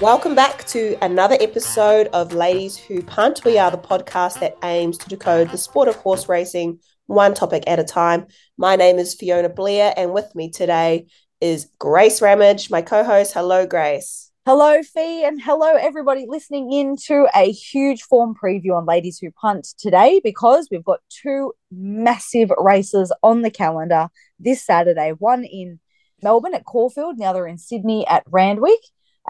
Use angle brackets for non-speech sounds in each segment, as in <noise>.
Welcome back to another episode of Ladies Who Punt. We are the podcast that aims to decode the sport of horse racing one topic at a time. My name is Fiona Blair, and with me today is Grace Ramage, my co host. Hello, Grace. Hello, Fee, and hello, everybody listening in to a huge form preview on Ladies Who Punt today because we've got two massive races on the calendar this Saturday one in Melbourne at Caulfield, the other in Sydney at Randwick.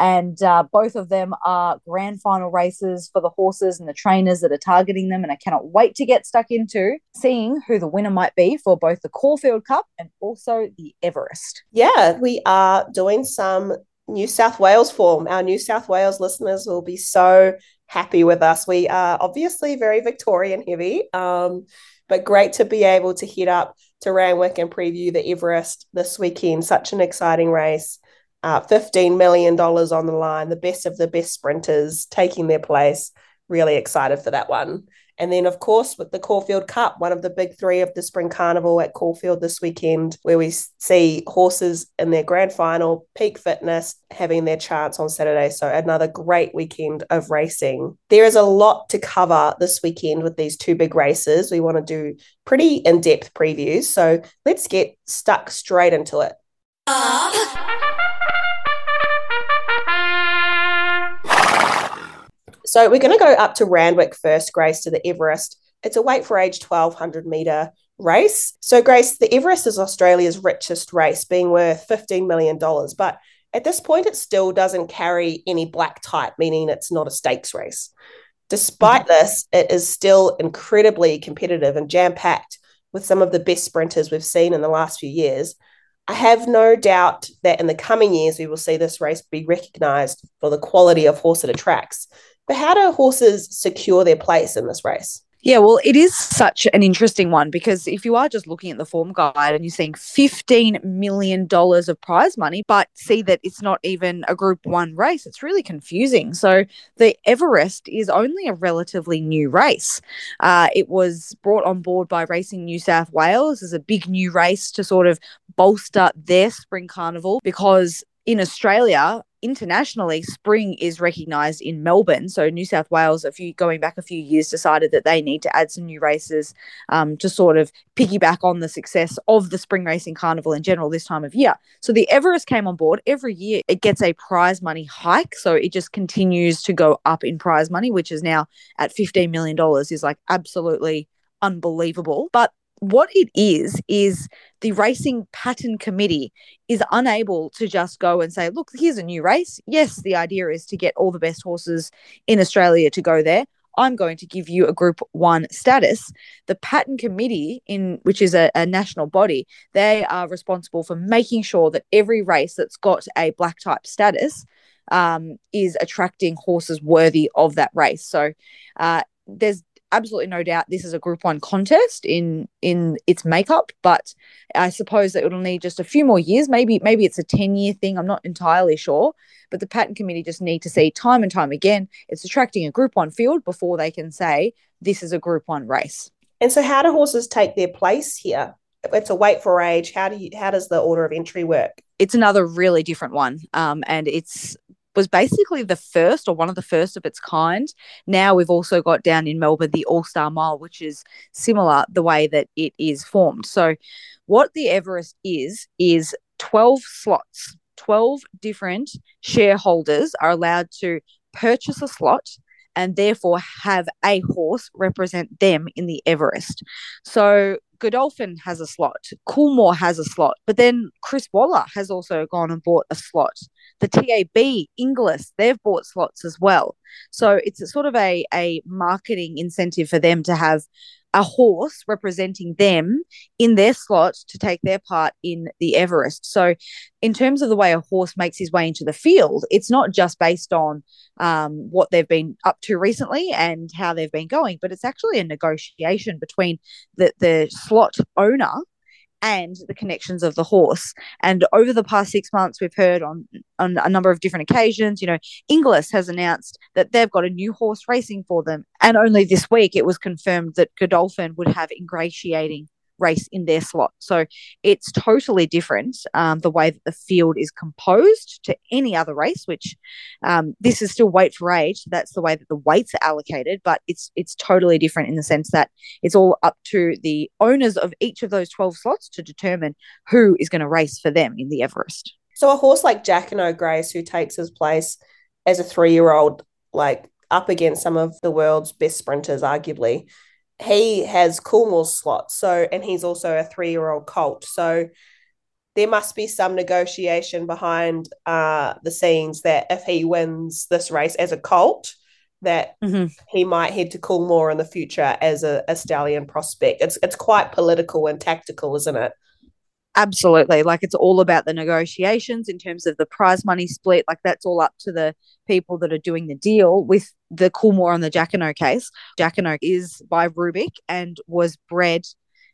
And uh, both of them are grand final races for the horses and the trainers that are targeting them. And I cannot wait to get stuck into seeing who the winner might be for both the Caulfield Cup and also the Everest. Yeah, we are doing some New South Wales form. Our New South Wales listeners will be so happy with us. We are obviously very Victorian heavy, um, but great to be able to head up to Randwick and preview the Everest this weekend. Such an exciting race uh, $15 million on the line, the best of the best sprinters taking their place. Really excited for that one. And then, of course, with the Caulfield Cup, one of the big three of the Spring Carnival at Caulfield this weekend, where we see horses in their grand final, peak fitness, having their chance on Saturday. So, another great weekend of racing. There is a lot to cover this weekend with these two big races. We want to do pretty in depth previews. So, let's get stuck straight into it. So we're going to go up to Randwick first, Grace, to the Everest. It's a weight for age 1200 metre race. So, Grace, the Everest is Australia's richest race, being worth $15 million. But at this point, it still doesn't carry any black type, meaning it's not a stakes race. Despite this, it is still incredibly competitive and jam packed with some of the best sprinters we've seen in the last few years. I have no doubt that in the coming years, we will see this race be recognised for the quality of horse it attracts. But how do horses secure their place in this race? Yeah, well, it is such an interesting one because if you are just looking at the form guide and you're seeing $15 million of prize money, but see that it's not even a group one race, it's really confusing. So the Everest is only a relatively new race. Uh, it was brought on board by Racing New South Wales as a big new race to sort of bolster their spring carnival because in Australia, internationally, spring is recognised in Melbourne. So New South Wales, a few going back a few years, decided that they need to add some new races um, to sort of piggyback on the success of the spring racing carnival in general this time of year. So the Everest came on board. Every year it gets a prize money hike, so it just continues to go up in prize money, which is now at fifteen million dollars. Is like absolutely unbelievable. But what it is is the racing pattern committee is unable to just go and say look here's a new race. Yes the idea is to get all the best horses in australia to go there. I'm going to give you a group one status. The pattern committee in which is a, a national body they are responsible for making sure that every race that's got a black type status um, is attracting horses worthy of that race. So uh, there's absolutely no doubt this is a group one contest in in its makeup but i suppose that it'll need just a few more years. Maybe maybe it's a 10 year thing i'm not entirely sure but the pattern committee just need to see time and time again it's attracting a group one field before they can say this is a group one race. And so how do horses take their place here? It's a weight for age. How do you how does the order of entry work? It's another really different one um, and it's was basically the first or one of the first of its kind. Now we've also got down in Melbourne the All Star Mile, which is similar the way that it is formed. So, what the Everest is, is 12 slots, 12 different shareholders are allowed to purchase a slot and therefore have a horse represent them in the Everest. So Godolphin has a slot, Coolmore has a slot, but then Chris Waller has also gone and bought a slot. The TAB, Inglis, they've bought slots as well. So it's a sort of a, a marketing incentive for them to have a horse representing them in their slot to take their part in the Everest. So, in terms of the way a horse makes his way into the field, it's not just based on um, what they've been up to recently and how they've been going, but it's actually a negotiation between the, the slot owner and the connections of the horse. And over the past six months, we've heard on on a number of different occasions. You know, Inglis has announced that they've got a new horse racing for them, and only this week it was confirmed that Godolphin would have ingratiating race in their slot. So it's totally different um, the way that the field is composed to any other race, which um, this is still weight for age. That's the way that the weights are allocated, but it's it's totally different in the sense that it's all up to the owners of each of those 12 slots to determine who is going to race for them in the Everest. So a horse like Jacquinot Grace, who takes his place as a three-year-old, like up against some of the world's best sprinters, arguably, he has Coolmore's slot. So, and he's also a three year old colt. So, there must be some negotiation behind uh, the scenes that if he wins this race as a colt, that mm-hmm. he might head to Coolmore in the future as a, a stallion prospect. It's it's quite political and tactical, isn't it? Absolutely. Like it's all about the negotiations in terms of the prize money split. Like that's all up to the people that are doing the deal with the Coolmore on the Jacquinot case. Jacquinot is by Rubick and was bred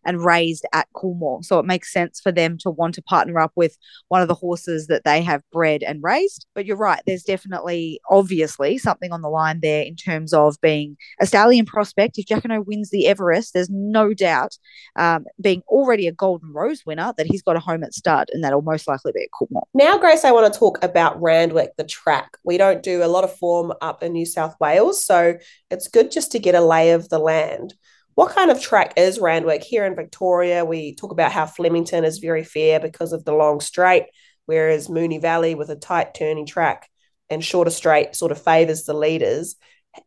and raised at Coolmore. So it makes sense for them to want to partner up with one of the horses that they have bred and raised. But you're right, there's definitely, obviously, something on the line there in terms of being a stallion prospect. If Jacquinot wins the Everest, there's no doubt, um, being already a Golden Rose winner, that he's got a home at stud and that'll most likely be at Coolmore. Now, Grace, I want to talk about Randwick, the track. We don't do a lot of form up in New South Wales, so it's good just to get a lay of the land. What kind of track is Randwick? Here in Victoria, we talk about how Flemington is very fair because of the long straight, whereas Moonee Valley, with a tight turning track and shorter straight, sort of favours the leaders.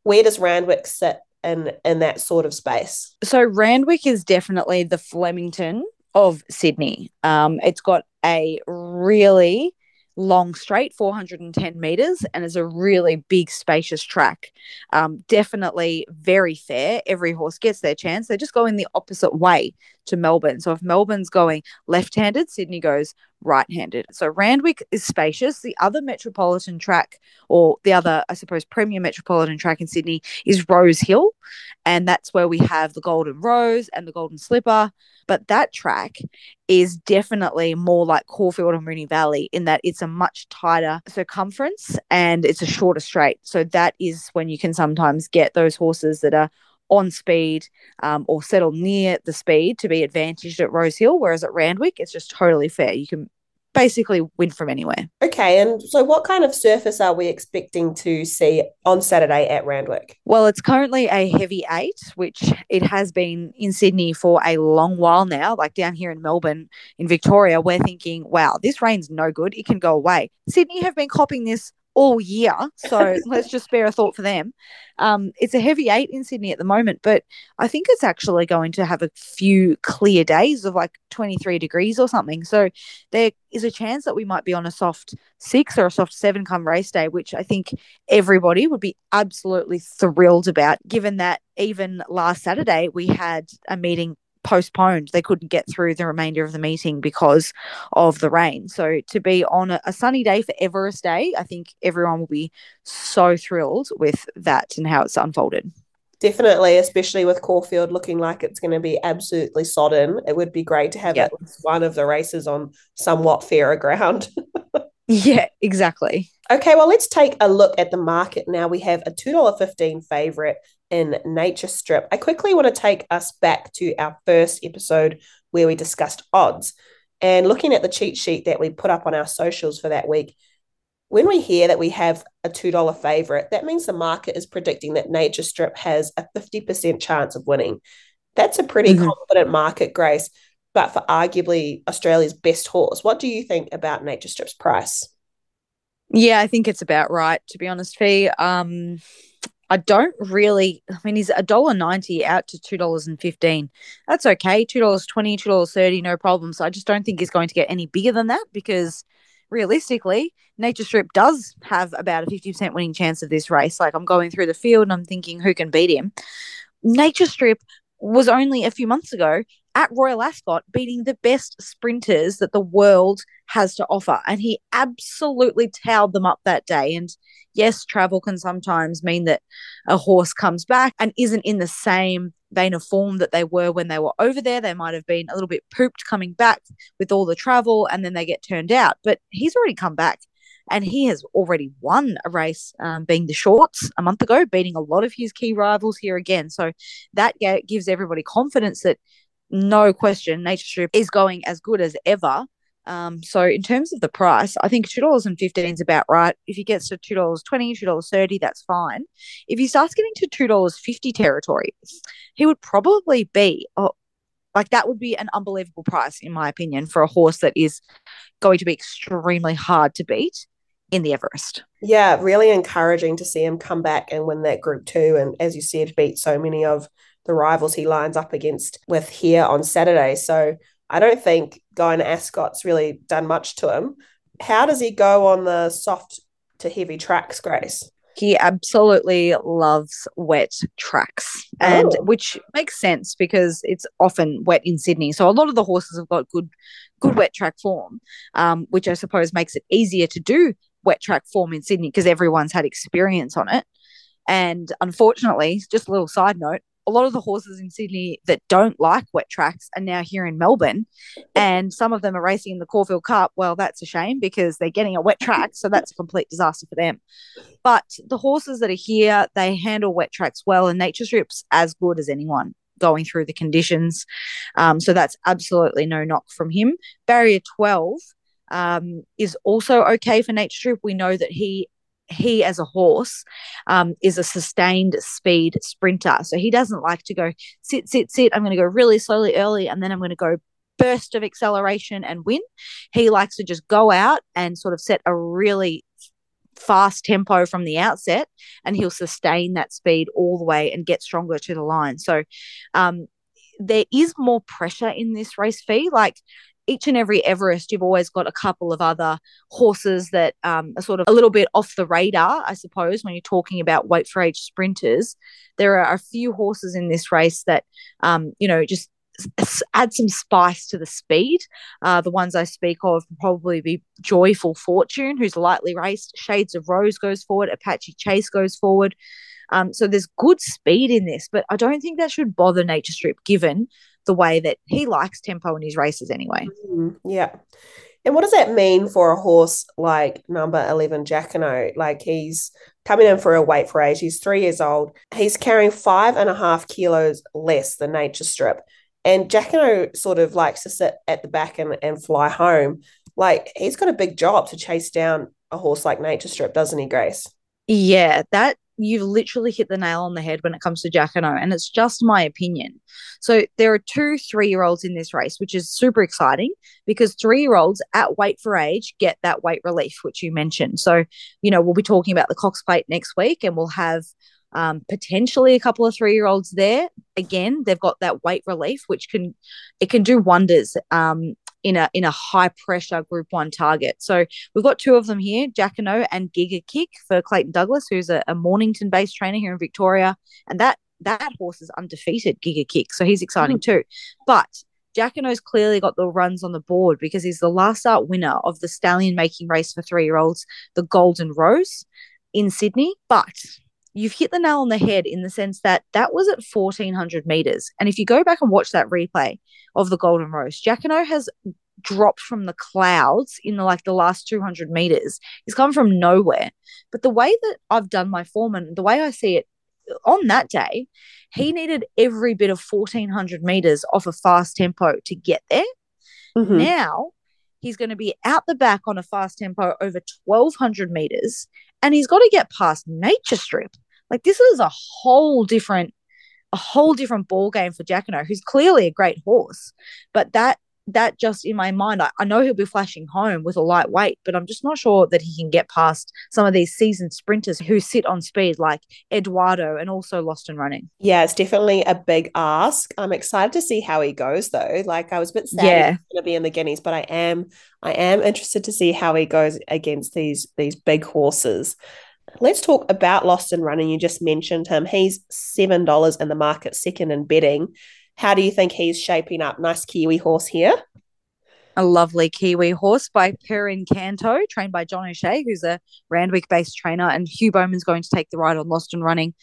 Where does Randwick sit in in that sort of space? So Randwick is definitely the Flemington of Sydney. Um, it's got a really long straight, 410 meters, and is a really big, spacious track. Um, definitely very fair. Every horse gets their chance. They're just going the opposite way to Melbourne. So if Melbourne's going left handed, Sydney goes right handed. So Randwick is spacious. The other metropolitan track, or the other, I suppose, premier metropolitan track in Sydney is Rose Hill. And that's where we have the Golden Rose and the Golden Slipper. But that track is definitely more like Caulfield and Moonee Valley in that it's a much tighter circumference and it's a shorter straight. So that is when you can sometimes get those horses that are on speed um, or settle near the speed to be advantaged at Rose Hill, whereas at Randwick, it's just totally fair. You can basically win from anywhere. Okay, and so what kind of surface are we expecting to see on Saturday at Randwick? Well, it's currently a heavy eight, which it has been in Sydney for a long while now. Like down here in Melbourne, in Victoria, we're thinking, wow, this rain's no good. It can go away. Sydney have been copying this all year. So <laughs> let's just spare a thought for them. Um, it's a heavy eight in Sydney at the moment, but I think it's actually going to have a few clear days of like 23 degrees or something. So there is a chance that we might be on a soft six or a soft seven come race day, which I think everybody would be absolutely thrilled about, given that even last Saturday we had a meeting postponed. They couldn't get through the remainder of the meeting because of the rain. So to be on a, a, sunny day for Everest Day, I think everyone will be so thrilled with that and how it's unfolded. Definitely, especially with Caulfield looking like it's going to be absolutely sodden. It would be great to have yep. one of the races on somewhat fairer ground. <laughs> yeah, exactly. Okay, well, let's take a look at the market now. We have a $2.15 favourite in Nature Strip. I quickly want to take us back to our first episode where we discussed odds. And looking at the cheat sheet that we put up on our socials for that week, when we hear that we have a $2 favourite, that means the market is predicting that Nature Strip has a 50% chance of winning. That's a pretty mm-hmm. confident market, Grace, but for arguably Australia's best horse. What do you think about Nature Strip's price? Yeah, I think it's about right, to be honest, Fee. Um, I don't really. I mean, he's a dollar ninety out to two dollars and fifteen. That's okay. Two dollars twenty, two dollars thirty, no problem. So I just don't think he's going to get any bigger than that because realistically, Nature Strip does have about a fifty percent winning chance of this race. Like I'm going through the field and I'm thinking who can beat him. Nature Strip was only a few months ago at Royal Ascot beating the best sprinters that the world has to offer. And he absolutely towed them up that day. And yes, travel can sometimes mean that a horse comes back and isn't in the same vein of form that they were when they were over there. They might have been a little bit pooped coming back with all the travel and then they get turned out. But he's already come back and he has already won a race, um, being the shorts a month ago, beating a lot of his key rivals here again. So that gives everybody confidence that no question, Nature Strip is going as good as ever. Um, so in terms of the price, I think two dollars and fifteen is about right. If he gets to two dollars twenty, two dollars thirty, that's fine. If he starts getting to two dollars fifty territory, he would probably be oh, like that would be an unbelievable price in my opinion for a horse that is going to be extremely hard to beat in the Everest. Yeah, really encouraging to see him come back and win that Group Two, and as you said, beat so many of the rivals he lines up against with here on Saturday. So I don't think going to Ascot's really done much to him. How does he go on the soft to heavy tracks, Grace? He absolutely loves wet tracks, and oh. which makes sense because it's often wet in Sydney. So a lot of the horses have got good, good wet track form, um, which I suppose makes it easier to do wet track form in Sydney because everyone's had experience on it. And unfortunately, just a little side note, a lot of the horses in Sydney that don't like wet tracks are now here in Melbourne, and some of them are racing in the Caulfield Cup. Well, that's a shame because they're getting a wet track, so that's a complete disaster for them. But the horses that are here, they handle wet tracks well, and Nature Strip's as good as anyone going through the conditions. Um, so that's absolutely no knock from him. Barrier 12 um, is also okay for Nature Strip. We know that he he as a horse um, is a sustained speed sprinter. So he doesn't like to go sit, sit, sit. I'm going to go really slowly early and then I'm going to go burst of acceleration and win. He likes to just go out and sort of set a really fast tempo from the outset and he'll sustain that speed all the way and get stronger to the line. So um, there is more pressure in this race fee. Like each and every Everest, you've always got a couple of other horses that um, are sort of a little bit off the radar, I suppose, when you're talking about weight for age sprinters. There are a few horses in this race that, um, you know, just add some spice to the speed. Uh, the ones I speak of probably be Joyful Fortune, who's lightly raced. Shades of Rose goes forward. Apache Chase goes forward. Um, so there's good speed in this, but I don't think that should bother Nature Strip given the way that he likes tempo in his races anyway. Mm, yeah. And what does that mean for a horse like number 11 Jacquinot? Like he's coming in for a weight for age. He's three years old. He's carrying five and a half kilos less than Nature Strip. And Jacquinot sort of likes to sit at the back and, and fly home. Like he's got a big job to chase down a horse like Nature Strip, doesn't he, Grace? Yeah, that you've literally hit the nail on the head when it comes to Jacquinot, and it's just my opinion. So there are two three year olds in this race, which is super exciting because three year olds at weight for age get that weight relief, which you mentioned. So, you know, we'll be talking about the Cox Plate next week, and we'll have um, potentially a couple of three year olds there. Again, they've got that weight relief, which can it can do wonders um, in a in a high pressure Group One target. So we've got two of them here, Jacquinot and Giga Kick for Clayton Douglas, who's a, a Mornington based trainer here in Victoria, and that that horse is undefeated, Giga Kick, so he's exciting mm. too. But Jacquinot's clearly got the runs on the board because he's the last start winner of the stallion making race for three year olds, the Golden Rose in Sydney. But you've hit the nail on the head in the sense that that was at 1400 meters. And if you go back and watch that replay of the Golden Rose, Jacquinot has dropped from the clouds in the, like the last 200 meters. He's come from nowhere. But the way that I've done my form and the way I see it on that day, he needed every bit of 1400 meters off a fast tempo to get there. Mm-hmm. Now he's going to be out the back on a fast tempo over 1200 meters and he's got to get past nature strip like this is a whole different a whole different ball game for Jacquinot, who's clearly a great horse. But that that just in my mind, I, I know he'll be flashing home with a lightweight, but I'm just not sure that he can get past some of these seasoned sprinters who sit on speed like Eduardo and also Lost and Running. Yeah, it's definitely a big ask. I'm excited to see how he goes though. Like I was a bit sad yeah. he's gonna be in the guineas, but I am I am interested to see how he goes against these these big horses. Let's talk about Lost and Running. You just mentioned him. He's $7 in the market, second in betting. How do you think he's shaping up? Nice Kiwi horse here. A lovely Kiwi horse by Per Incanto, trained by John O'Shea, who's a Randwick based trainer, and Hugh Bowman's going to take the ride on Lost and Running.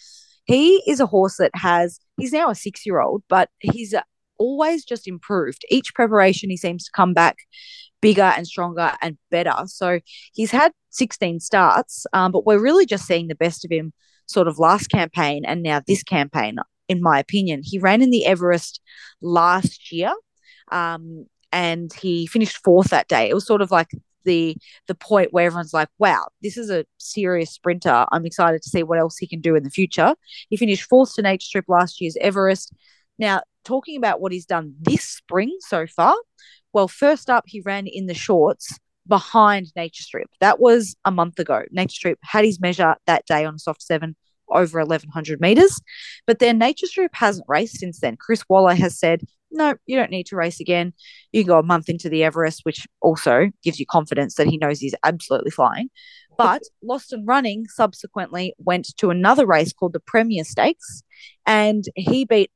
He is a horse that has, he's now a six year old, but he's always just improved. Each preparation, he seems to come back bigger and stronger and better. So he's had 16 starts, um, but we're really just seeing the best of him sort of last campaign and now this campaign, in my opinion. He ran in the Everest last year. Um, and he finished fourth that day. It was sort of like the the point where everyone's like, wow, this is a serious sprinter. I'm excited to see what else he can do in the future. He finished fourth to Nature Strip last year's Everest. Now, talking about what he's done this spring so far, well, first up, he ran in the shorts behind Nature Strip. That was a month ago. Nature Strip had his measure that day on a soft seven over 1100 meters. But then Nature Strip hasn't raced since then. Chris Waller has said no, you don't need to race again. You can go a month into the Everest, which also gives you confidence that he knows he's absolutely flying. But <laughs> Lost and Running subsequently went to another race called the Premier Stakes, and he beat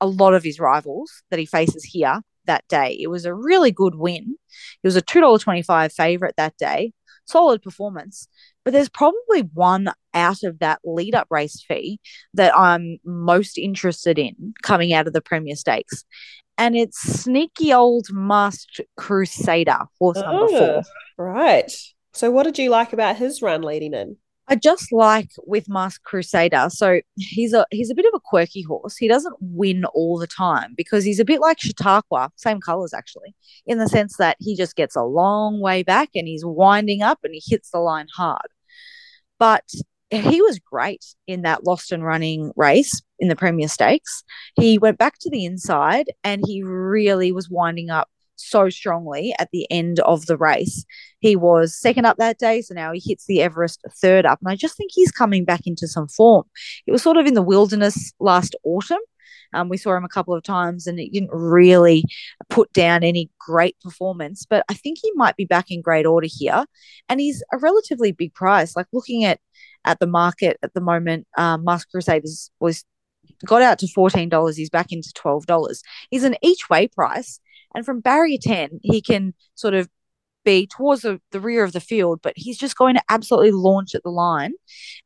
a lot of his rivals that he faces here that day. It was a really good win. He was a $2.25 favourite that day. Solid performance. But there's probably one out of that lead up race fee that I'm most interested in coming out of the Premier Stakes. And it's sneaky old Masked Crusader, horse oh, number four. Oh, right. So, what did you like about his run leading in? I just like with Masked Crusader. So he's a he's a bit of a quirky horse. He doesn't win all the time because he's a bit like Chautauqua, same colors actually, in the sense that he just gets a long way back and he's winding up and he hits the line hard. But he was great in that lost and running race in the Premier Stakes. He went back to the inside and he really was winding up so strongly at the end of the race. He was second up that day, so now he hits the Everest third up. And I just think he's coming back into some form. It was sort of in the wilderness last autumn. Um, we saw him a couple of times and it didn't really put down any great performance, but I think he might be back in great order here. And he's a relatively big price. Like looking at at the market at the moment, um, Masked Crusaders was got out to $14. He's back into $12. He's an each way price. And from barrier 10, he can sort of be towards the, the rear of the field, but he's just going to absolutely launch at the line.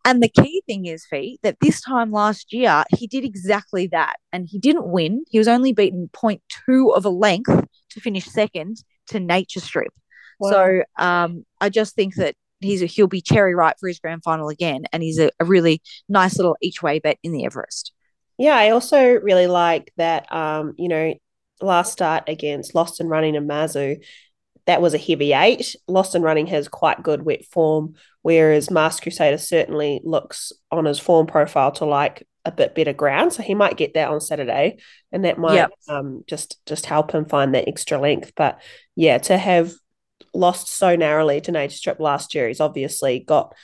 And the key thing is, Fee, that this time last year, he did exactly that. And he didn't win. He was only beaten 0.2 of a length to finish second to Nature Strip. Wow. So um, I just think that he's a, he'll be cherry ripe for his grand final again. And he's a, a really nice little each way bet in the Everest. Yeah, I also really like that, um, you know, last start against Lost and Running and Mazu, that was a heavy eight. Lost and Running has quite good wet form, whereas Masked Crusader certainly looks on his form profile to like a bit better ground. So he might get that on Saturday, and that might yep. um, just just help him find that extra length. But yeah, to have lost so narrowly to Nature Strip last year, he's obviously got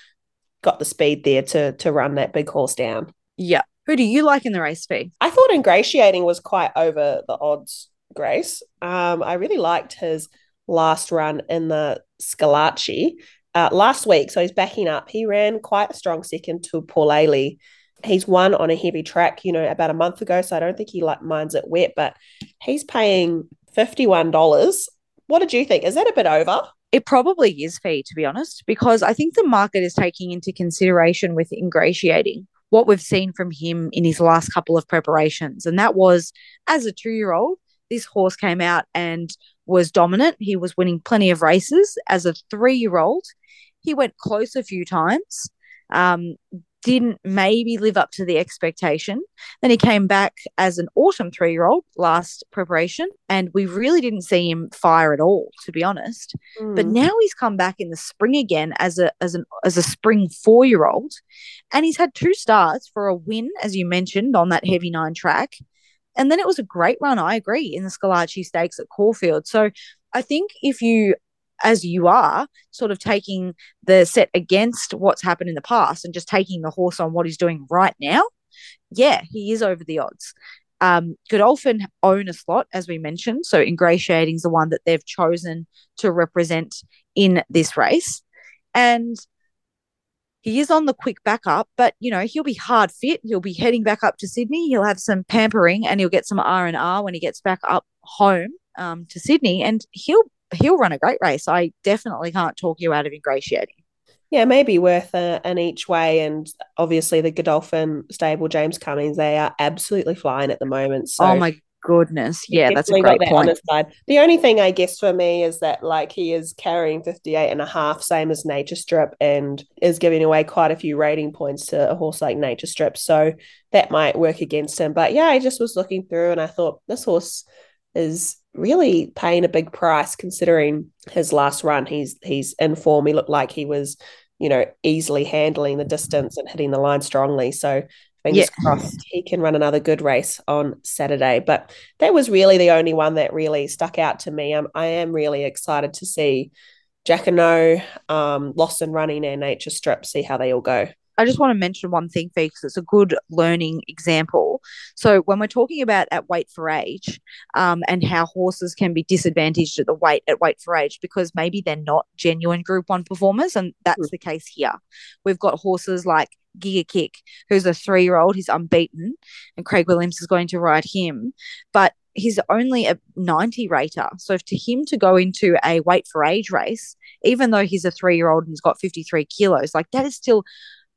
got the speed there to to run that big horse down. Yeah. Who do you like in the race, Fee? I thought Ingratiating was quite over the odds, Grace. Um, I really liked his last run in the Schillaci uh, last week. So he's backing up. He ran quite a strong second to Paul Ailey. He's won on a heavy track, you know, about a month ago. So I don't think he like minds it wet, but he's paying $51. What did you think? Is that a bit over? It probably is, Fee, to be honest, because I think the market is taking into consideration with ingratiating what we've seen from him in his last couple of preparations. And that was as a two year old, this horse came out and was dominant. He was winning plenty of races. As a three year old, he went close a few times. Um, didn't maybe live up to the expectation. Then he came back as an autumn three year old last preparation, and we really didn't see him fire at all, to be honest. Mm. But now he's come back in the spring again as a as an as a spring four year old, and he's had two starts for a win, as you mentioned, on that heavy nine track. And then it was a great run, I agree, in the Schillaci Stakes at Caulfield. So I think if you as you are, sort of taking the set against what's happened in the past and just taking the horse on what he's doing right now, yeah, he is over the odds. Um, Godolphin own a slot, as we mentioned. So ingratiating is the one that they've chosen to represent in this race. And he is on the quick backup, but you know he'll be hard fit. He'll be heading back up to Sydney. He'll have some pampering, and he'll get some R and R when he gets back up home um, to Sydney, and he'll he'll run a great race. I definitely can't talk you out of ingratiating. Yeah, maybe worth a, an each way, and obviously the Godolphin stable, James Cummings, they are absolutely flying at the moment. So oh my goodness. Yeah, that's a great point. Side. The only thing I guess for me is that like he is carrying 58 and a half, same as Nature Strip, and is giving away quite a few rating points to a horse like Nature Strip. So that might work against him. But yeah, I just was looking through and I thought this horse is really paying a big price considering his last run. He's he's in form. He looked like he was, you know, easily handling the distance and hitting the line strongly. So fingers yeah. crossed he can run another good race on Saturday. But that was really the only one that really stuck out to me. I'm, I am really excited to see Jacquinot, um, Lost and Running, and Nature Strip, see how they all go. I just want to mention one thing, Fee, because it's a good learning example. So when we're talking about at weight for age, um, and how horses can be disadvantaged at the weight at weight for age because maybe they're not genuine Group One performers, and that's the case here. We've got horses like Giga Kick, who's a three year old. He's unbeaten, and Craig Williams is going to ride him. But he's only a 90 rater. So to him to go into a weight for age race, even though he's a three year old and he's got 53 kilos, like that is still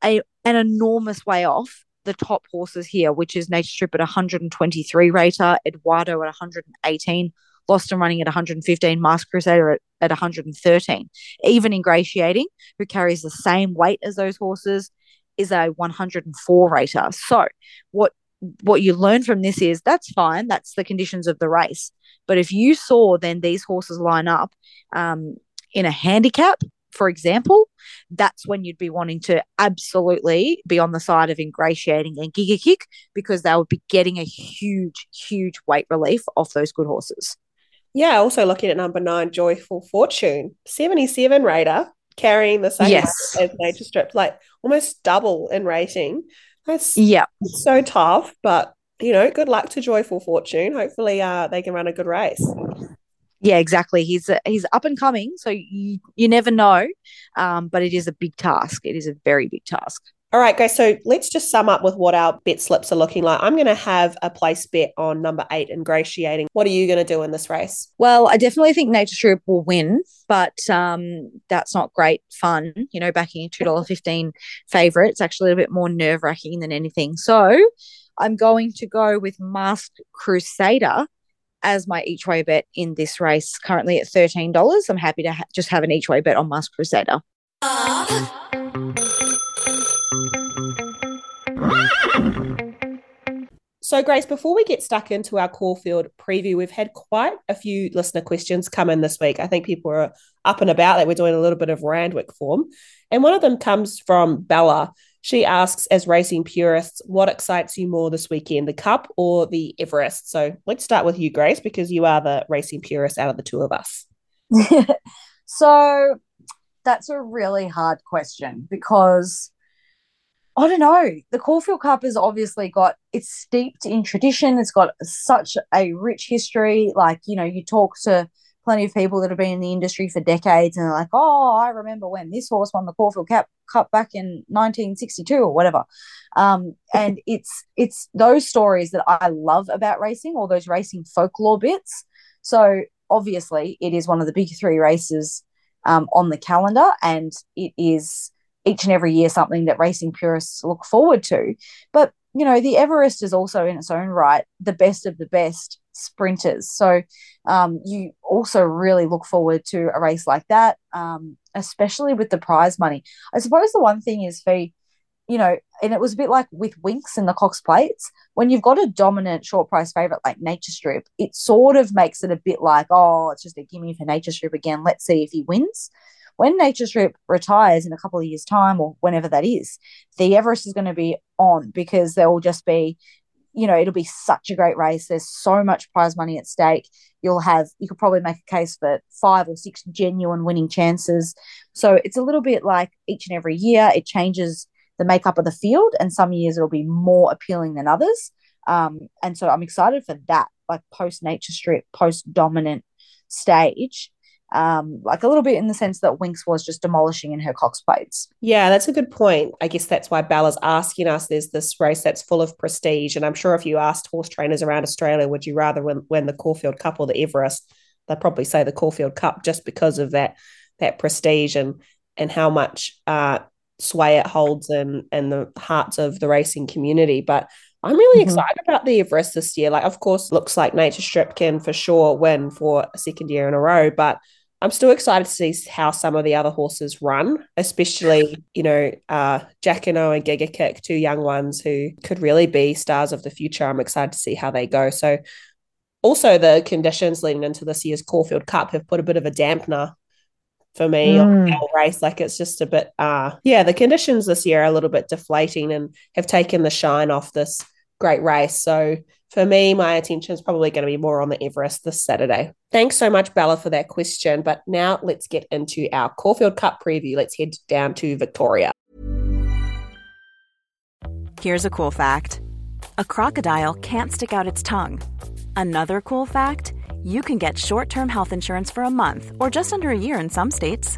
a an enormous way off the top horses here, which is Nature Strip at 123 rater, Eduardo at 118, Lost and Running at 115, Masked Crusader at, at 113. Even Ingratiating, who carries the same weight as those horses, is a 104 rater. So what what you learn from this is that's fine. That's the conditions of the race. But if you saw then these horses line up um, in a handicap, for example, that's when you'd be wanting to absolutely be on the side of ingratiating and giga kick because they would be getting a huge, huge weight relief off those good horses. Yeah, also looking at number nine, Joyful Fortune, 77 rater, carrying the same yes. as Nature Strip, like almost double in rating. That's yeah, so tough. But you know, good luck to Joyful Fortune. Hopefully, uh, they can run a good race. Yeah, exactly. He's uh, he's up and coming, so you you never know. Um, but it is a big task. It is a very big task. All right, guys. So let's just sum up with what our bet slips are looking like. I'm going to have a place bet on number eight, ingratiating. What are you going to do in this race? Well, I definitely think Nature Strip will win, but um, that's not great fun. You know, backing a two dollar fifteen favorite. It's actually a bit more nerve wracking than anything. So I'm going to go with Masked Crusader as my each way bet in this race. Currently at thirteen dollars. I'm happy to ha- just have an each way bet on Masked Crusader. So, Grace, before we get stuck into our Caulfield preview, we've had quite a few listener questions come in this week. I think people are up and about that we're doing a little bit of Randwick form. And one of them comes from Bella. She asks, as racing purists, what excites you more this weekend, the Cup or the Everest? So let's start with you, Grace, because you are the racing purist out of the two of us. <laughs> so that's a really hard question because I don't know. The Caulfield Cup has obviously got it's steeped in tradition. It's got such a rich history. Like you know, you talk to plenty of people that have been in the industry for decades, and they're like, "Oh, I remember when this horse won the Caulfield Cup Cup back in 1962 or whatever." Um, and it's it's those stories that I love about racing, all those racing folklore bits. So obviously, it is one of the big three races um, on the calendar, and it is each and every year something that racing purists look forward to. But, you know, the Everest is also in its own right the best of the best sprinters. So um, you also really look forward to a race like that, um, especially with the prize money. I suppose the one thing is for, you know, and it was a bit like with Winx in the Cox Plates, when you've got a dominant short price favorite like Nature Strip, it sort of makes it a bit like, oh, it's just a gimme for Nature Strip again. Let's see if he wins when Nature Strip retires in a couple of years' time or whenever that is, the Everest is going to be on because there will just be, you know, it'll be such a great race. There's so much prize money at stake. You'll have, you could probably make a case for five or six genuine winning chances. So it's a little bit like each and every year it changes the makeup of the field, and some years it'll be more appealing than others. Um, and so I'm excited for that, like post Nature Strip, post dominant stage um, like a little bit in the sense that Winx was just demolishing in her Cox plates. Yeah, that's a good point. I guess that's why Bella's asking us. There's this race that's full of prestige, and I'm sure if you asked horse trainers around Australia, would you rather win, win the Caulfield Cup or the Everest? They'd probably say the Caulfield Cup just because of that that prestige and and how much uh, sway it holds in in the hearts of the racing community. But I'm really mm-hmm. excited about the Everest this year. Like, of course, looks like Nature Strip can for sure win for a second year in a row, but I'm still excited to see how some of the other horses run, especially, you know, uh, Jacquinot and Giga Kick, two young ones who could really be stars of the future. I'm excited to see how they go. So, also, the conditions leading into this year's Caulfield Cup have put a bit of a dampener for me mm. on the race. Like it's just a bit, uh, yeah, the conditions this year are a little bit deflating and have taken the shine off this great race. So for me, my attention is probably going to be more on the Everest this Saturday. Thanks so much, Bella, for that question. But now let's get into our Caulfield Cup preview. Let's head down to Victoria. Here's a cool fact a crocodile can't stick out its tongue. Another cool fact you can get short term health insurance for a month or just under a year in some states.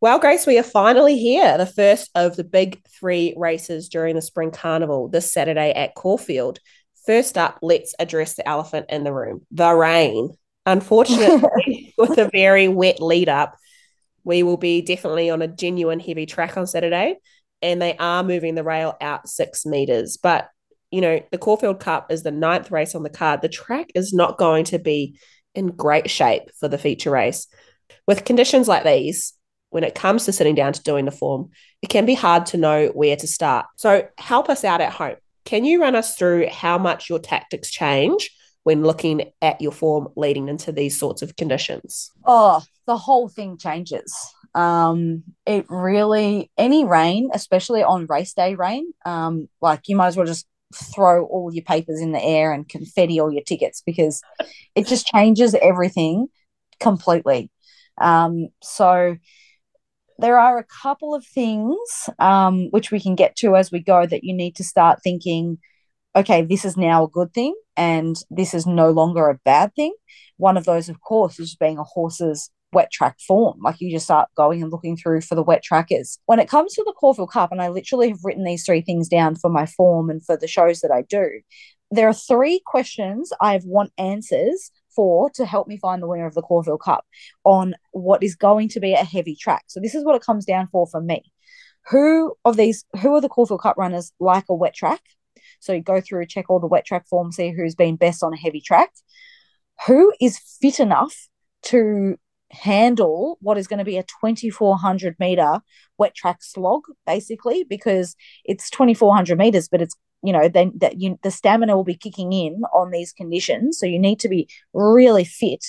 Well, Grace, we are finally here, the first of the big three races during the Spring Carnival this Saturday at Caulfield. First up, let's address the elephant in the room the rain. Unfortunately, <laughs> <laughs> with a very wet lead up, we will be definitely on a genuine heavy track on Saturday, and they are moving the rail out six meters. But, you know, the Caulfield Cup is the ninth race on the card. The track is not going to be in great shape for the feature race. With conditions like these, when it comes to sitting down to doing the form, it can be hard to know where to start. So, help us out at home. Can you run us through how much your tactics change when looking at your form leading into these sorts of conditions? Oh, the whole thing changes. Um, it really, any rain, especially on race day rain, um, like you might as well just throw all your papers in the air and confetti all your tickets because it just changes everything completely. Um, so, there are a couple of things um, which we can get to as we go that you need to start thinking okay this is now a good thing and this is no longer a bad thing. One of those of course is being a horse's wet track form. Like you just start going and looking through for the wet trackers. When it comes to the Caulfield Cup and I literally have written these three things down for my form and for the shows that I do there are three questions I want answers for to help me find the winner of the Caulfield Cup on what is going to be a heavy track. So this is what it comes down for for me. Who of these, who are the Caulfield Cup runners like a wet track? So you go through, check all the wet track form, see who's been best on a heavy track. Who is fit enough to handle what is going to be a 2400 meter wet track slog basically because it's 2400 meters but it's you know then that you the stamina will be kicking in on these conditions. So you need to be really fit.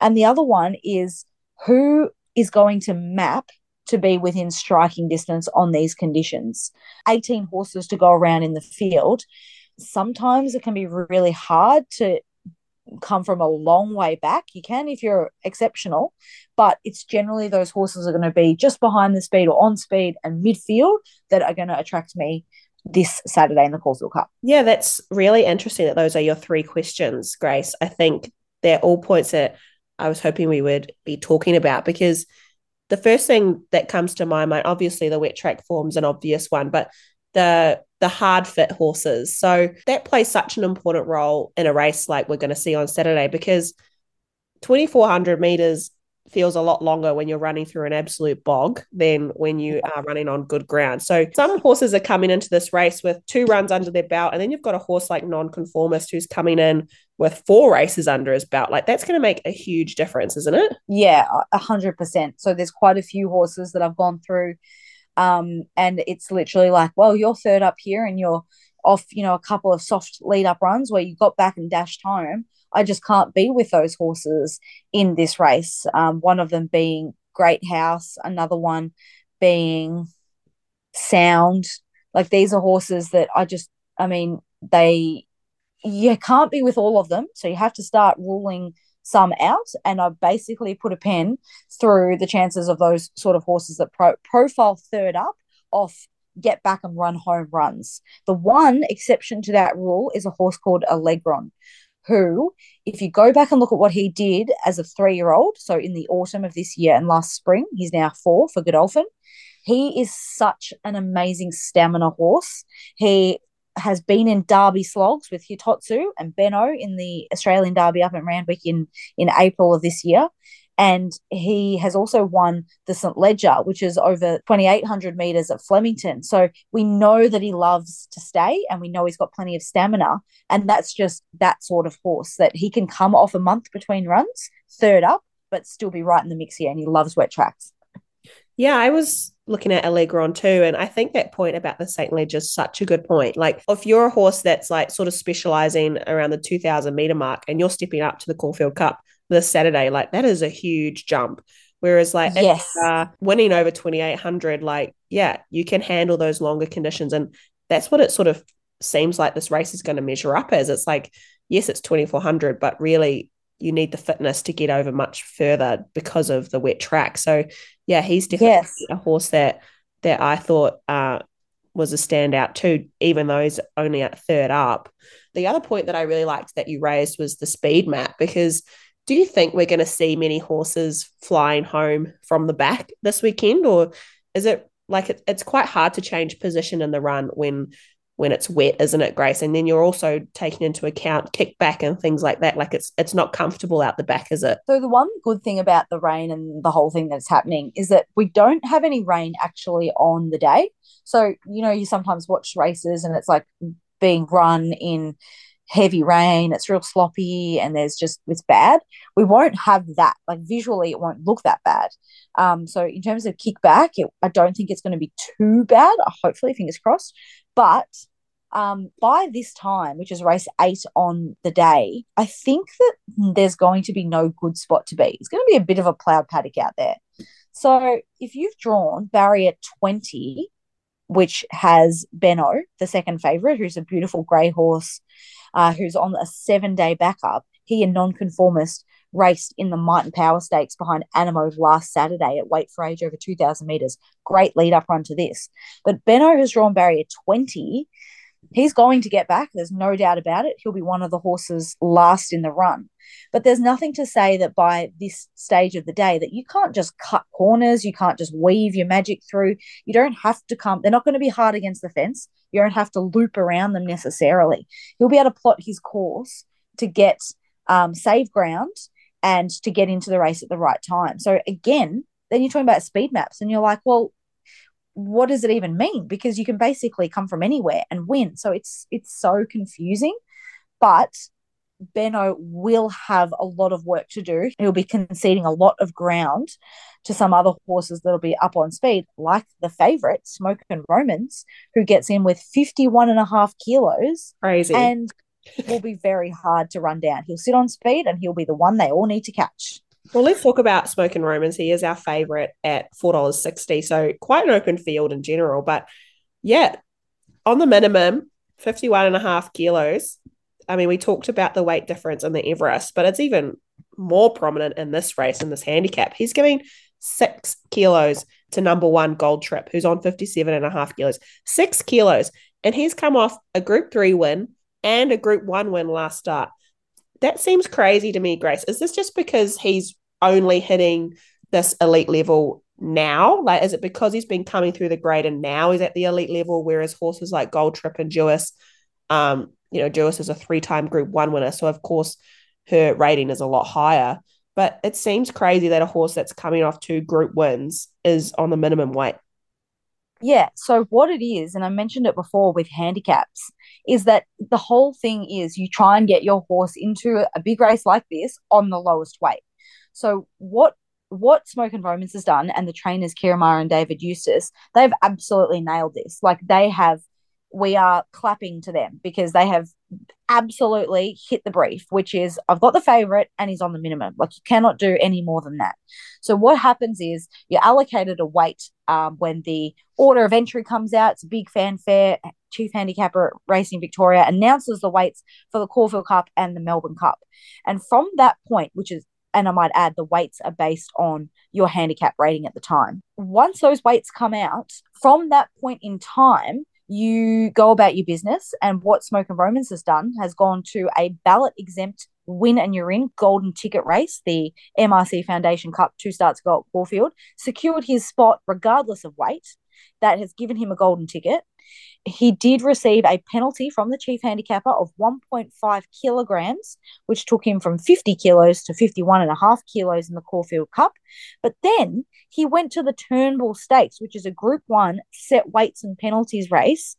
And the other one is who is going to map to be within striking distance on these conditions. 18 horses to go around in the field. Sometimes it can be really hard to come from a long way back. You can if you're exceptional but it's generally those horses are going to be just behind the speed or on speed and midfield that are going to attract me this Saturday in the Caulfield Cup. Yeah, that's really interesting that those are your three questions, Grace. I think they're all points that I was hoping we would be talking about because the first thing that comes to my mind, obviously the wet track form's an obvious one, but the the hard fit horses. So that plays such an important role in a race like we're going to see on Saturday because 2400 meters feels a lot longer when you're running through an absolute bog than when you are running on good ground. So some horses are coming into this race with two runs under their belt, and then you've got a horse like Nonconformist who's coming in with four races under his belt. Like that's going to make a huge difference, isn't it? Yeah, a hundred percent. So there's quite a few horses that I've gone through, um, and it's literally like, well, you're third up here, and you're off, you know, a couple of soft lead up runs where you got back and dashed home I just can't be with those horses in this race. Um, one of them being Great House, another one being Sound. Like these are horses that I just, I mean, they, you can't be with all of them. So you have to start ruling some out. And I basically put a pen through the chances of those sort of horses that pro- profile third up off get back and run home runs. The one exception to that rule is a horse called Alegron, who, if you go back and look at what he did as a three year old, so in the autumn of this year and last spring, he's now four for Godolphin. He is such an amazing stamina horse. He has been in Derby slogs with Hitotsu and Benno in the Australian Derby up in Randwick in, in April of this year. And he has also won the St. Leger, which is over 2,800 meters at Flemington. So we know that he loves to stay and we know he's got plenty of stamina. And that's just that sort of horse that he can come off a month between runs, third up, but still be right in the mix here. And he loves wet tracks. Yeah, I was looking at Alegron too, and I think that point about the St. Leger is such a good point. Like, if you're a horse that's like sort of specializing around the 2000 meter mark and you're stepping up to the Caulfield Cup this Saturday, like that is a huge jump. Whereas, like, yes. uh, winning over 2800, like, yeah, you can handle those longer conditions. And that's what it sort of seems like this race is going to measure up as. It's like, yes, it's 2400, but really, you need the fitness to get over much further because of the wet track. So, yeah, he's definitely Yes. a horse that that I thought uh, was a standout too, even though he's only at third up. The other point that I really liked that you raised was the speed map because do you think we're going to see many horses flying home from the back this weekend, or is it like it, it's quite hard to change position in the run when when it's wet, isn't it, Grace? And then you're also taking into account kickback and things like that. Like it's it's not comfortable out the back, is it? So the one good thing about the rain and the whole thing that's happening is that we don't have any rain actually on the day. So you know, you sometimes watch races and it's like being run in heavy rain. It's real sloppy and there's just it's bad. We won't have that. Like visually, it won't look that bad. Um, so in terms of kickback, it, I don't think it's going to be too bad. Hopefully, fingers crossed. But um, by this time, which is race eight on the day, I think that there's going to be no good spot to be. It's going to be a bit of a ploughed paddock out there. So if you've drawn barrier 20, which has Benno, the second favourite, who's a beautiful grey horse, uh, who's on a seven day backup, he and nonconformist raced in the Might and Power Stakes behind Anamoe last Saturday at weight for age over 2,000 metres. Great lead up run to this. But Benno has drawn barrier 20 he's going to get back. There's no doubt about it. He'll be one of the horses last in the run. But there's nothing to say that by this stage of the day that you can't just cut corners, you can't just weave your magic through. You don't have to come. They're not going to be hard against the fence. You don't have to loop around them necessarily. He'll be able to plot his course to get um, save ground and to get into the race at the right time. So again, then you're talking about speed maps, and you're like, well, what does it even mean? Because you can basically come from anywhere and win. So it's it's so confusing. But Benno will have a lot of work to do. He'll be conceding a lot of ground to some other horses that'll be up on speed, like the favourite, Smoke and Romans, who gets in with 51 and a half kilos Crazy. and will be very hard to run down. He'll sit on speed and he'll be the one they all need to catch. Well, let's talk about Smokin' Romans. He is our favourite at four dollars sixty, so quite an open field in general. But yeah, on the minimum, 51 and a half kilos. I mean, we talked about the weight difference in the Everest, but it's even more prominent in this race, in this handicap. He's giving six kilos to number one Gold Trip, who's on 57 and a half kilos. Six kilos. And he's come off a group three win and a group one win last start. That seems crazy to me, Grace. Is this just because he's only hitting this elite level now? Like, is it because he's been coming through the grade and now he's at the elite level, whereas horses like Gold Trip and Jewess, um, you know, Jewess is a three-time Group One winner, so of course her rating is a lot higher. But it seems crazy that a horse that's coming off two Group wins is on the minimum weight. Yeah. So what it is, and I mentioned it before with handicaps, is that the whole thing is you try and get your horse into a big race like this on the lowest weight. So what what Smokin' Romans has done, and the trainers Ciaron Maher and David Eustace, they've absolutely nailed this. Like they have we are clapping to them because they have absolutely hit the brief, which is I've got the favorite and he's on the minimum. Like you cannot do any more than that. So what happens is you're allocated a weight um, when the order of entry comes out. It's a big fanfare. Chief Handicapper at Racing Victoria announces the weights for the Caulfield Cup and the Melbourne Cup. And from that point, which is and I might add the weights are based on your handicap rating at the time. Once those weights come out, from that point in time, you go about your business. And what Smokin' Romans has done has gone to a ballot exempt win and you're in golden ticket race, the MRC Foundation Cup, two starts ago at Caulfield, secured his spot regardless of weight. That has given him a golden ticket. He did receive a penalty from the chief handicapper of 1.5 kilograms, which took him from 50 kilos to 51 and a half kilos in the Caulfield Cup. But then he went to the Turnbull Stakes, which is a Group One set weights and penalties race.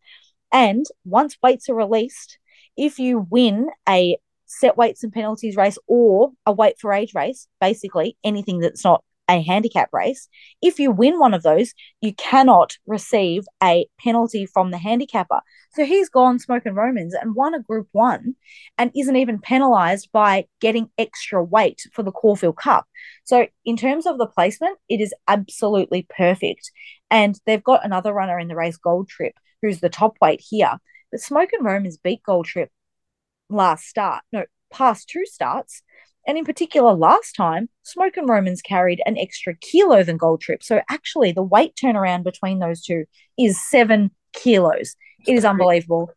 And once weights are released, if you win a set weights and penalties race or a weight for age race, basically anything that's not a handicap race, if you win one of those, you cannot receive a penalty from the handicapper. So he's gone Smokin' Romans and won a group one and isn't even penalized by getting extra weight for the Caulfield Cup. So, in terms of the placement, it is absolutely perfect. And they've got another runner in the race, Gold Trip, who's the top weight here. But Smokin' Romans beat Gold Trip last start, no, past two starts and in particular, last time, Smokin' Romans carried an extra kilo than Gold Trip. So actually, the weight turnaround between those two is seven kilos. It is unbelievable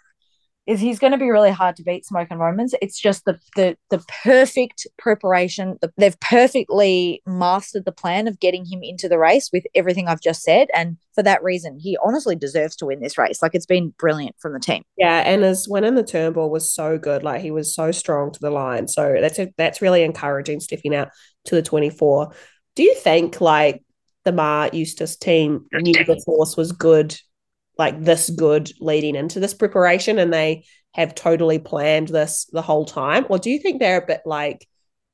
is he's going to be really hard to beat Smokin' Romans. It's just the the the perfect preparation. The, they've perfectly mastered the plan of getting him into the race with everything I've just said, and for that reason, he honestly deserves to win this race. Like it's been brilliant from the team. Yeah, and his win in the Turnbull was so good. Like he was so strong to the line. So that's a, that's really encouraging stepping out to the twenty four. Do you think like the Maher Eustace team knew the force was good like this good leading into this preparation and they have totally planned this the whole time? Or do you think they're a bit like,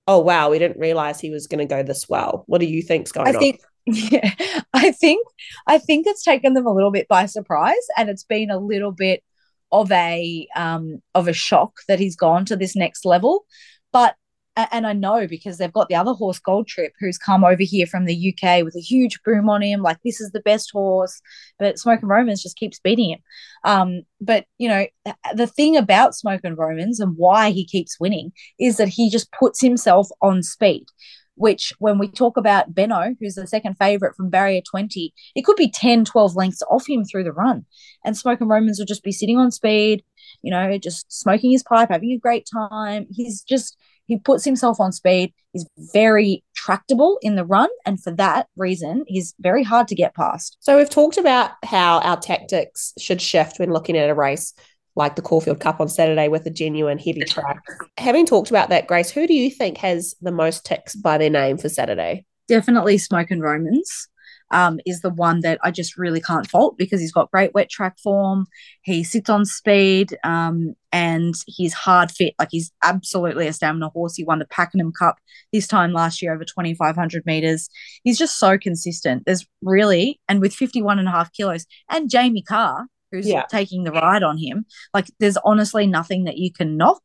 oh wow, we didn't realize he was going to go this well? What do you think's going I think, on? <laughs> Yeah, I think I think it's taken them a little bit by surprise, and it's been a little bit of a um of a shock that he's gone to this next level. But and I know because they've got the other horse, Gold Trip, who's come over here from the UK with a huge boom on him. Like this is the best horse, but Smokin' Romans just keeps beating him. Um, but you know, the thing about Smokin' Romans and why he keeps winning is that he just puts himself on speed. Which, when we talk about Benno, who's the second favorite from barrier 20, it could be 10, 12 lengths off him through the run. And Smokin' Romans will just be sitting on speed, you know, just smoking his pipe, having a great time. He's just, he puts himself on speed. He's very tractable in the run. And for that reason, he's very hard to get past. So we've talked about how our tactics should shift when looking at a race like the Caulfield Cup on Saturday with a genuine heavy track. Having talked about that, Grace, who do you think has the most ticks by their name for Saturday? Definitely Smokin' Romans um, is the one that I just really can't fault because he's got great wet track form. He sits on speed um, and he's hard fit. Like he's absolutely a stamina horse. He won the Pakenham Cup this time last year over 2,500 meters. He's just so consistent. There's really, and with 51 and a half kilos, and Jamie Kah, who's yeah. taking the ride on him, like there's honestly nothing that you can knock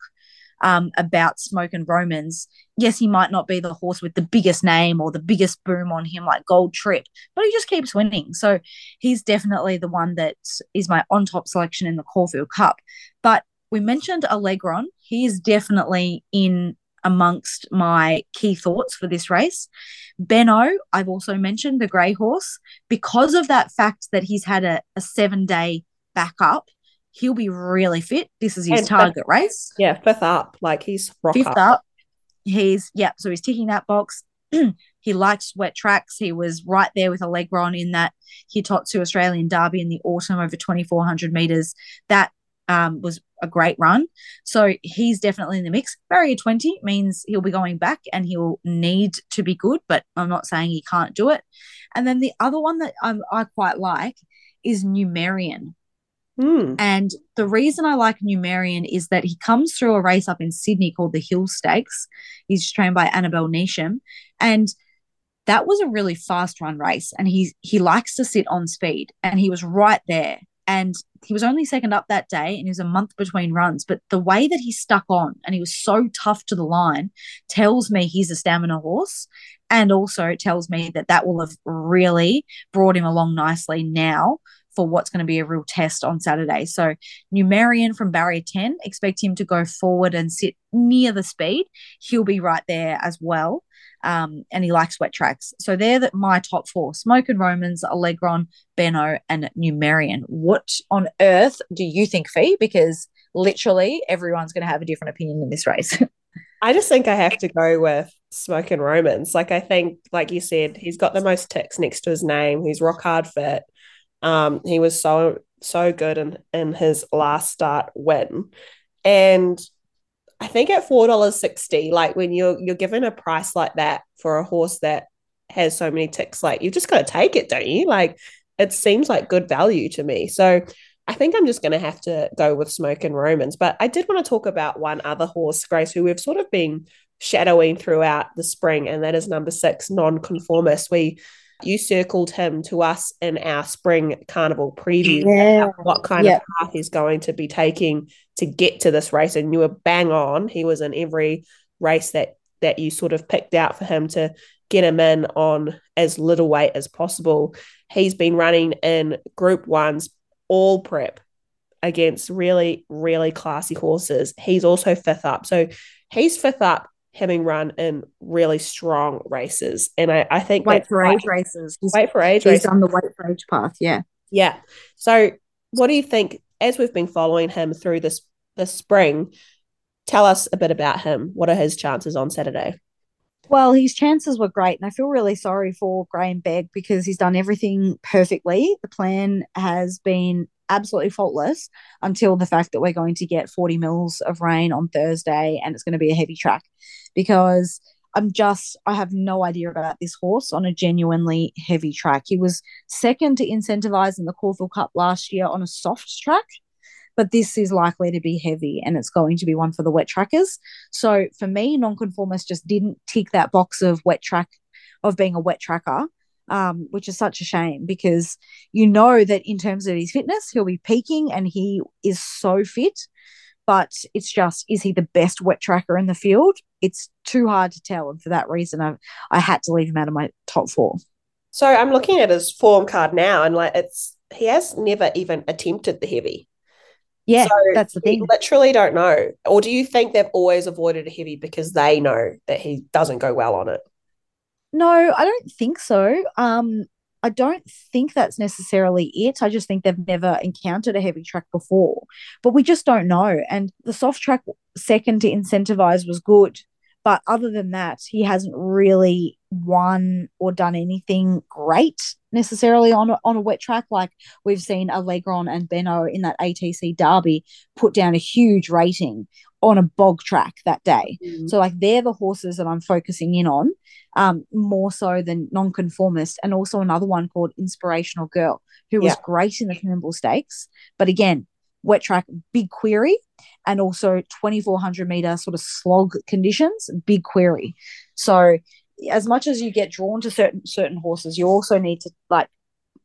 um, about Smokin' Romans. Yes, he might not be the horse with the biggest name or the biggest boom on him like Gold Trip, but he just keeps winning. So he's definitely the one that is my on top selection in the Caulfield Cup. But we mentioned Alegron. He is definitely in amongst my key thoughts for this race. Benno, I've also mentioned the grey horse because of that fact that he's had a, a seven day backup he'll be really fit. This is his and target fifth, race. Yeah, fifth up. Like he's fifth up. up. He's yeah, so he's ticking that box. <clears throat> he likes wet tracks. He was right there with Alegron in that Hitotsu Australian Derby in the autumn over 2,400 meters. That um, was a great run. So he's definitely in the mix. Barrier 20 means he'll be going back and he'll need to be good, but I'm not saying he can't do it. And then the other one that um, I quite like is Numerian. Mm. And the reason I like Numerian is that he comes through a race up in Sydney called the Hill Stakes. He's trained by Annabel Neasham. And that was a really fast run race. And he he likes to sit on speed. And he was right there and he was only second up that day and he was a month between runs. But the way that he stuck on and he was so tough to the line tells me he's a stamina horse. And also tells me that that will have really brought him along nicely now for what's going to be a real test on Saturday. So, Numerian from barrier 10, expect him to go forward and sit near the speed. He'll be right there as well. Um, and he likes wet tracks. So they're the, my top four Smokin' Romans, Alegron, Benno, and Numerian. What on earth do you think, Fi? Because literally everyone's going to have a different opinion in this race. <laughs> I just think I have to go with Smokin' Romans. Like I think, like you said, he's got the most ticks next to his name. He's rock hard fit. Um, he was so so good in in his last start win, and I think at four dollars sixty, like when you're you're given a price like that for a horse that has so many ticks, like you've just got to take it, don't you? Like it seems like good value to me. So I think I'm just going to have to go with Smokin' Romans. But I did want to talk about one other horse, Grace, who we've sort of been shadowing throughout the spring, and that is number six, Nonconformist. We you circled him to us in our spring carnival preview. Yeah. what kind Yeah. of path he's going to be taking to get to this race and you were bang on. He was in every race that that you sort of picked out for him to get him in on as little weight as possible. He's been running in group ones all prep against really really classy horses. He's also fifth up. So he's fifth up having run in really strong races and i, I think Wait for age races. He's, wait for age he's races done the wait for age path. Yeah. yeah. So, what do you think? As we've been following him through this this spring, tell us a bit about him. What are his chances on Saturday? Well, his chances were great, and I feel really sorry for Graham Begg because he's done everything perfectly. The plan has been absolutely faultless until the fact that we're going to get 40 mils of rain on Thursday and it's going to be a heavy track because I'm just, I have no idea about this horse on a genuinely heavy track. He was second to Incentivise in the Caulfield Cup last year on a soft track. But this is likely to be heavy and it's going to be one for the wet trackers. So for me, nonconformist just didn't tick that box of wet track, of being a wet tracker, um, which is such a shame because you know that in terms of his fitness, he'll be peaking and he is so fit. But it's just, is he the best wet tracker in the field? It's too hard to tell. And for that reason, I, I had to leave him out of my top four. So I'm looking at his form card now, and like it's he has never even attempted the heavy. Yeah, So that's the thing. literally don't know. Or do you think they've always avoided a heavy because they know that he doesn't go well on it? No, I don't think so. Um, I don't think that's necessarily it. I just think they've never encountered a heavy track before, but we just don't know. And the soft track second to Incentivise was good, but other than that, he hasn't really won or done anything great necessarily on a, on a wet track. Like we've seen Alegron and Benno in that ATC Derby put down a huge rating on a bog track that day. So like they're the horses that I'm focusing in on, um, more so than nonconformist, and also another one called Inspirational Girl, who was great in the Campbell Stakes, but again, wet track, big query, and also 2400 meter sort of slog conditions, big query. So as much as you get drawn to certain certain horses, you also need to like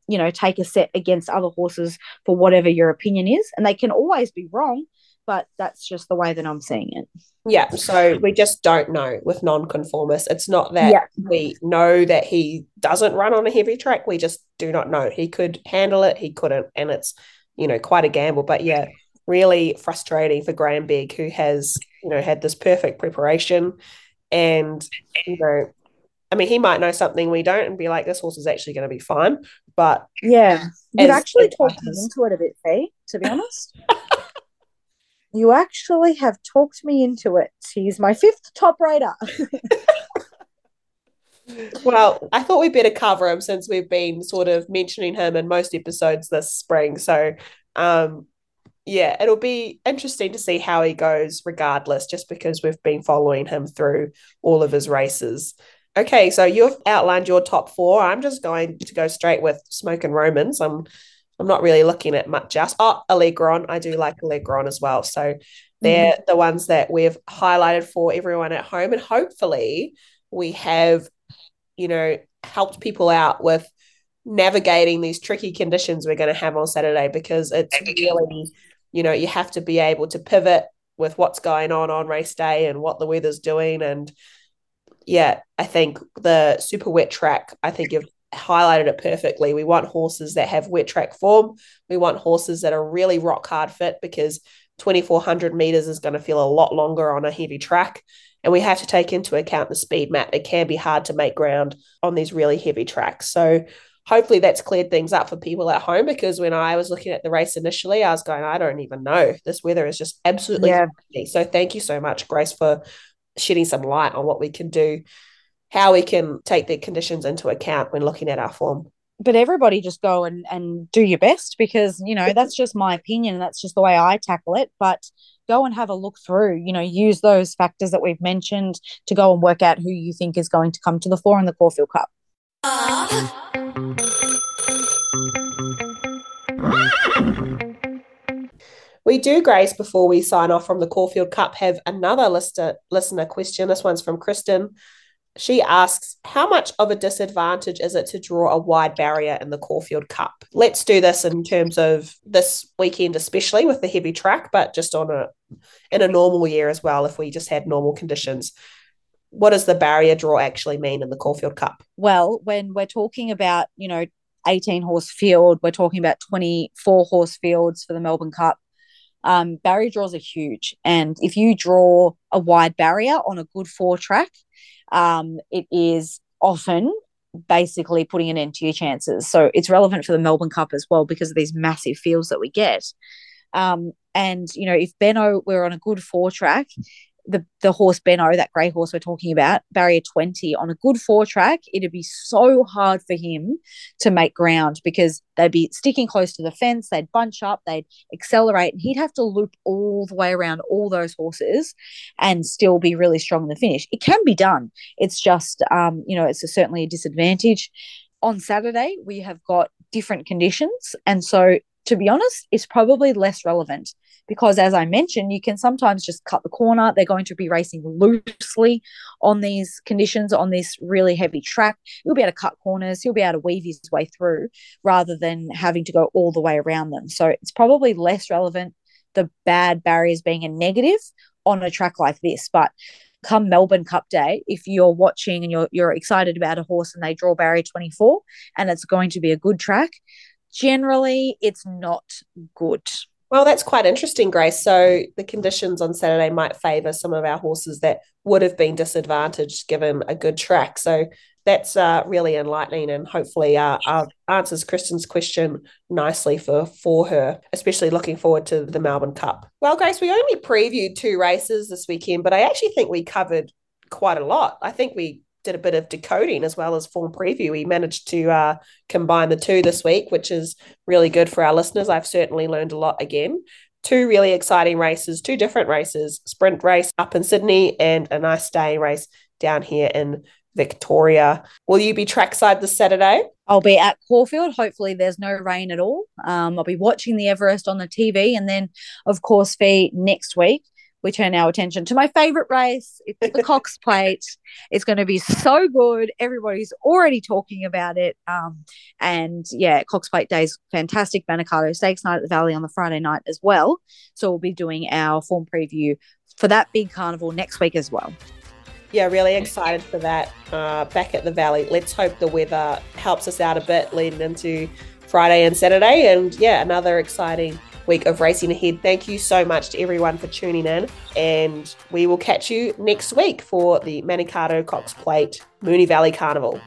you know take a set against other horses for whatever your opinion is, and they can always be wrong. But that's just the way that I'm seeing it. Yeah. So we just don't know with non-conformist. It's not that Yeah. we know that he doesn't run on a heavy track. We just do not know. He could handle it, he couldn't. And it's, you know, quite a gamble. But yeah, really frustrating for Graham Begg, who has, you know, had this perfect preparation. And, you know, I mean, he might know something we don't and be like, this horse is actually going to be fine. But Yeah. You've actually talked me into it a bit, Fi, to be honest. <laughs> you actually have talked me into it. He's my fifth top rater. <laughs> Well, I thought we better cover him since we've been sort of mentioning him in most episodes this spring. So, um, yeah, it'll be interesting to see how he goes, regardless, just because we've been following him through all of his races. Okay, so you've outlined your top four. I'm just going to go straight with Smokin' Romans. I'm I'm not really looking at much else. Oh, Alegron. I do like Alegron as well. So they're mm-hmm. the ones that we've highlighted for everyone at home. And hopefully we have, you know, helped people out with navigating these tricky conditions we're going to have on Saturday because it's really, you know, you have to be able to pivot with what's going on on race day and what the weather's doing. And yeah, I think the super wet track, I think you've highlighted it perfectly. We want horses that have wet track form. We want horses that are really rock hard fit because 2400 meters is going to feel a lot longer on a heavy track. And we have to take into account the speed map. It can be hard to make ground on these really heavy tracks. So hopefully that's cleared things up for people at home because when I was looking at the race initially, I was going, I don't even know. This weather is just absolutely yeah. crazy. So thank you so much, Grace, for shedding some light on what we can do, how we can take the conditions into account when looking at our form. But everybody just go and, and do your best because, you know, that's just my opinion. That's just the way I tackle it. But go and have a look through, you know, use those factors that we've mentioned to go and work out who you think is going to come to the fore in the Caulfield Cup. We do, Grace, before we sign off from the Caulfield Cup, have another lister, listener question. This one's from Kristen. She asks, How much of a disadvantage is it to draw a wide barrier in the Caulfield Cup? Let's do this in terms of this weekend, especially with the heavy track, but just on a in a normal year as well, if we just had normal conditions. What does the barrier draw actually mean in the Caulfield Cup? Well, when we're talking about, you know, 18 horse field, we're talking about 24 horse fields for the Melbourne Cup um, barrier draws are huge. And if you draw a wide barrier on a good four track, um, it is often basically putting an end to your chances. So it's relevant for the Melbourne Cup as well because of these massive fields that we get. Um, and you know, if Benno were on a good four track, the the horse Benno, that grey horse we're talking about, barrier 20 on a good four track, it'd be so hard for him to make ground because they'd be sticking close to the fence, they'd bunch up, they'd accelerate, and he'd have to loop all the way around all those horses and still be really strong in the finish. It can be done. It's just um, you know, it's a, certainly a disadvantage. On Saturday, we have got different conditions. And so to be honest, it's probably less relevant because as I mentioned, you can sometimes just cut the corner. They're going to be racing loosely on these conditions on this really heavy track. He'll be able to cut corners, he'll be able to weave his way through rather than having to go all the way around them. So it's probably less relevant the bad barriers being a negative on a track like this. But come Melbourne Cup Day, if you're watching and you're you're excited about a horse and they draw barrier 24 and it's going to be a good track, generally it's not good. Well, that's quite interesting, Grace. So the conditions on Saturday might favour some of our horses that would have been disadvantaged given a good track. So that's uh, really enlightening and hopefully uh, uh, answers Kristen's question nicely for, for her, especially looking forward to the Melbourne Cup. Well, Grace, we only previewed two races this weekend, but I actually think we covered quite a lot. I think we did a bit of decoding as well as form preview. We managed to uh, combine the two this week, which is really good for our listeners. I've certainly learned a lot again. Two really exciting races, two different races sprint race up in Sydney and a nice day race down here in Victoria. Will you be trackside this Saturday? I'll be at Caulfield. Hopefully, there's no rain at all. Um, I'll be watching the Everest on the TV. And then, of course, for next week, we turn our attention to my favorite race. It's the <laughs> Cox Plate. It's going to be so good. Everybody's already talking about it. Um, and yeah, Cox Plate Day is fantastic. Manikato Stakes night at the Valley on the Friday night as well. So we'll be doing our form preview for that big carnival next week as well. Yeah, really excited for that. Uh, back at the Valley. Let's hope the weather helps us out a bit leading into Friday and Saturday. And yeah, another exciting week of racing ahead. Thank you so much to everyone for tuning in, and we will catch you next week for the Manikato Cox Plate Moonee Valley Carnival.